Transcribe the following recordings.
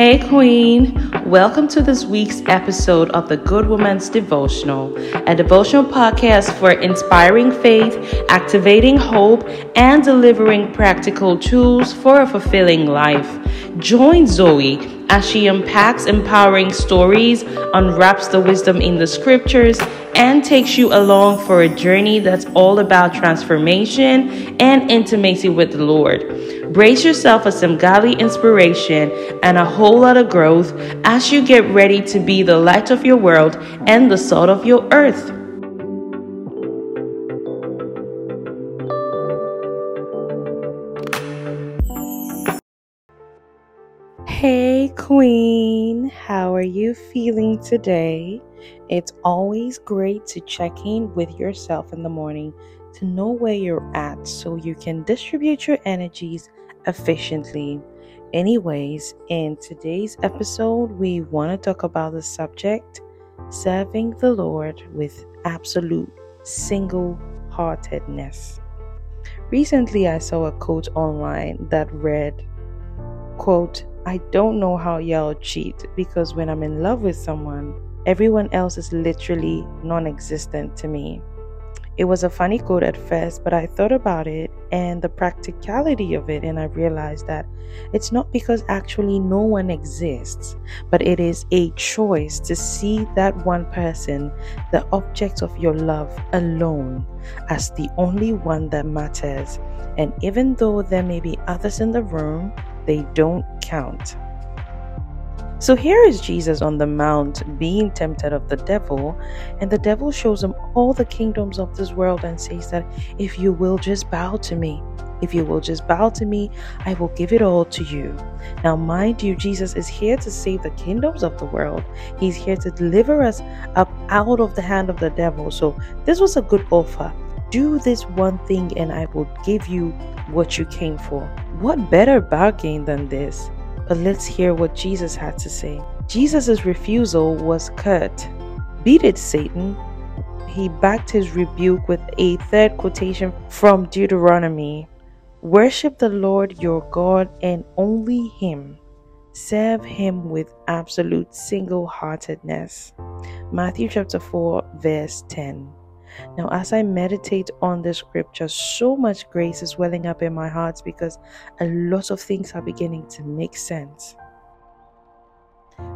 Hey, Queen. Welcome to this week's episode of the Good Woman's Devotional, a devotional podcast for inspiring faith, activating hope, and delivering practical tools for a fulfilling life. Join Zoe as she unpacks empowering stories, unwraps the wisdom in the scriptures, and takes you along for a journey that's all about transformation and intimacy with the Lord. Brace yourself for some godly inspiration and a whole lot of growth as you get ready to be the light of your world and the salt of your earth. Hey, Queen, how are you feeling today? It's always great to check in with yourself in the morning to know where you're at so you can distribute your energies efficiently. Anyways, in today's episode, we want to talk about the subject serving the Lord with absolute single heartedness. Recently, I saw a quote online that read, quote, I don't know how y'all cheat because when I'm in love with someone, everyone else is literally non existent to me. It was a funny quote at first, but I thought about it and the practicality of it, and I realized that it's not because actually no one exists, but it is a choice to see that one person, the object of your love alone, as the only one that matters. And even though there may be others in the room, they don't count. So here is Jesus on the mount being tempted of the devil, and the devil shows him all the kingdoms of this world and says that if you will just bow to me, if you will just bow to me, I will give it all to you. Now, mind you, Jesus is here to save the kingdoms of the world. He's here to deliver us up out of the hand of the devil. So, this was a good offer. Do this one thing, and I will give you what you came for. What better bargain than this? But let's hear what Jesus had to say. Jesus' refusal was curt. Beat it, Satan. He backed his rebuke with a third quotation from Deuteronomy Worship the Lord your God and only Him. Serve Him with absolute single heartedness. Matthew chapter 4, verse 10. Now, as I meditate on the scripture, so much grace is welling up in my heart because a lot of things are beginning to make sense.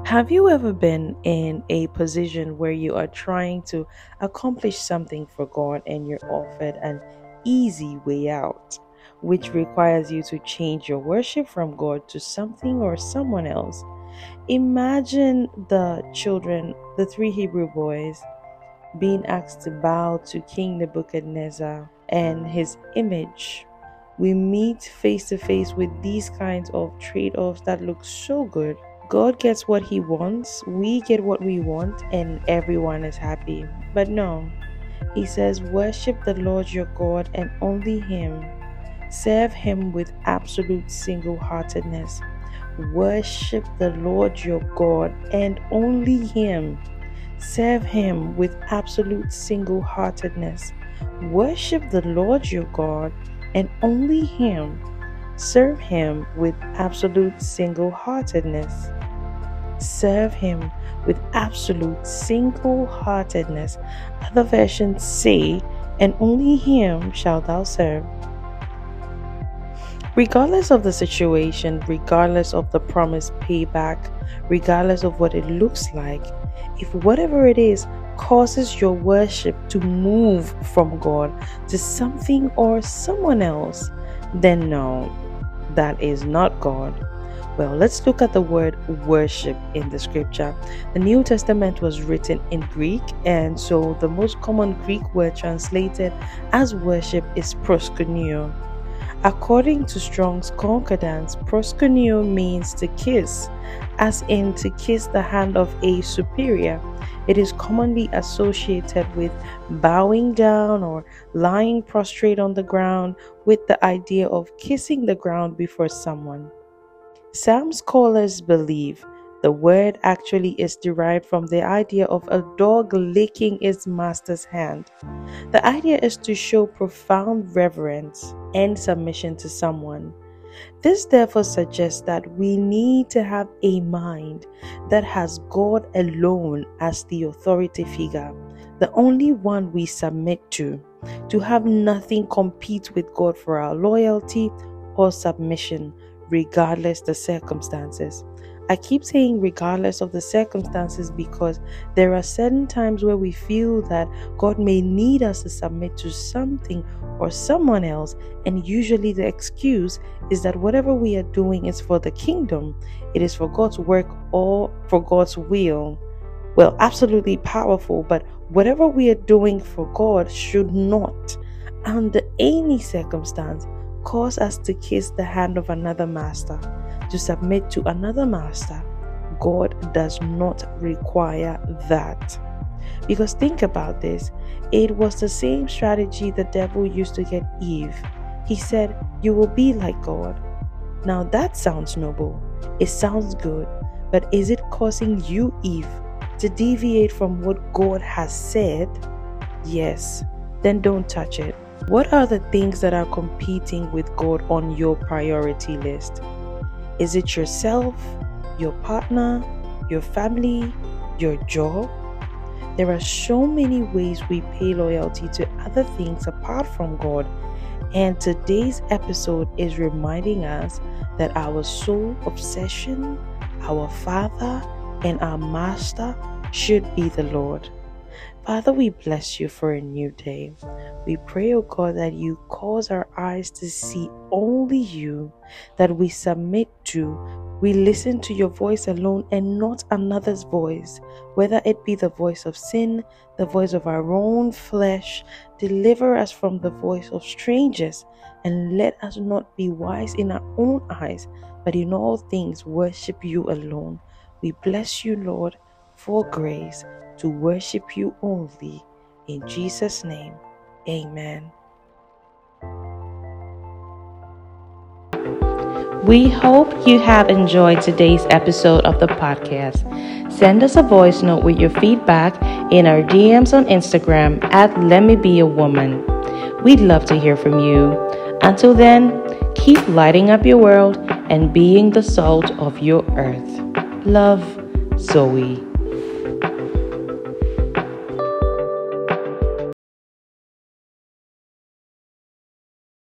Have you ever been in a position where you are trying to accomplish something for God and you're offered an easy way out, which requires you to change your worship from God to something or someone else? Imagine the children, the three Hebrew boys being asked to bow to King Nebuchadnezzar and his image. We meet face to face with these kinds of trade offs that look so good. God gets what he wants, we get what we want, and everyone is happy. But no, he says, Worship the Lord your God and only him. Serve him with absolute single heartedness. Worship the Lord your God and only him. Serve Him with absolute single heartedness. Worship the Lord your God and only Him. Serve Him with absolute single heartedness. Serve Him with absolute single heartedness. Other versions say, and only Him shalt thou serve. Regardless of the situation, regardless of the promised payback, regardless of what it looks like, if whatever it is causes your worship to move from God to something or someone else, then no, that is not God. Well, let's look at the word worship in the scripture. The New Testament was written in Greek, and so the most common Greek word translated as worship is proskuneo. According to Strong's Concordance, proskuneo means to kiss, as in to kiss the hand of a superior. It is commonly associated with bowing down or lying prostrate on the ground with the idea of kissing the ground before someone. Some scholars believe the word actually is derived from the idea of a dog licking its master's hand. The idea is to show profound reverence and submission to someone. This therefore suggests that we need to have a mind that has God alone as the authority figure, the only one we submit to, to have nothing compete with God for our loyalty or submission, regardless the circumstances. I keep saying regardless of the circumstances because there are certain times where we feel that God may need us to submit to something or someone else, and usually the excuse is that whatever we are doing is for the kingdom, it is for God's work or for God's will. Well, absolutely powerful, but whatever we are doing for God should not, under any circumstance, cause us to kiss the hand of another master to submit to another master, God does not require that. Because think about this it was the same strategy the devil used to get Eve. He said, You will be like God. Now that sounds noble, it sounds good, but is it causing you, Eve, to deviate from what God has said? Yes, then don't touch it. What are the things that are competing with God on your priority list? Is it yourself, your partner, your family, your job? There are so many ways we pay loyalty to other things apart from God. And today's episode is reminding us that our sole obsession, our Father, and our Master should be the Lord. Father, we bless you for a new day. We pray, O oh God, that you cause our eyes to see only you, that we submit to, we listen to your voice alone and not another's voice, whether it be the voice of sin, the voice of our own flesh. Deliver us from the voice of strangers, and let us not be wise in our own eyes, but in all things worship you alone. We bless you, Lord, for grace to worship you only. In Jesus' name, amen. We hope you have enjoyed today's episode of the podcast. Send us a voice note with your feedback in our DMs on Instagram at Let Me Be a Woman. We'd love to hear from you. Until then, keep lighting up your world and being the salt of your earth. Love, Zoe.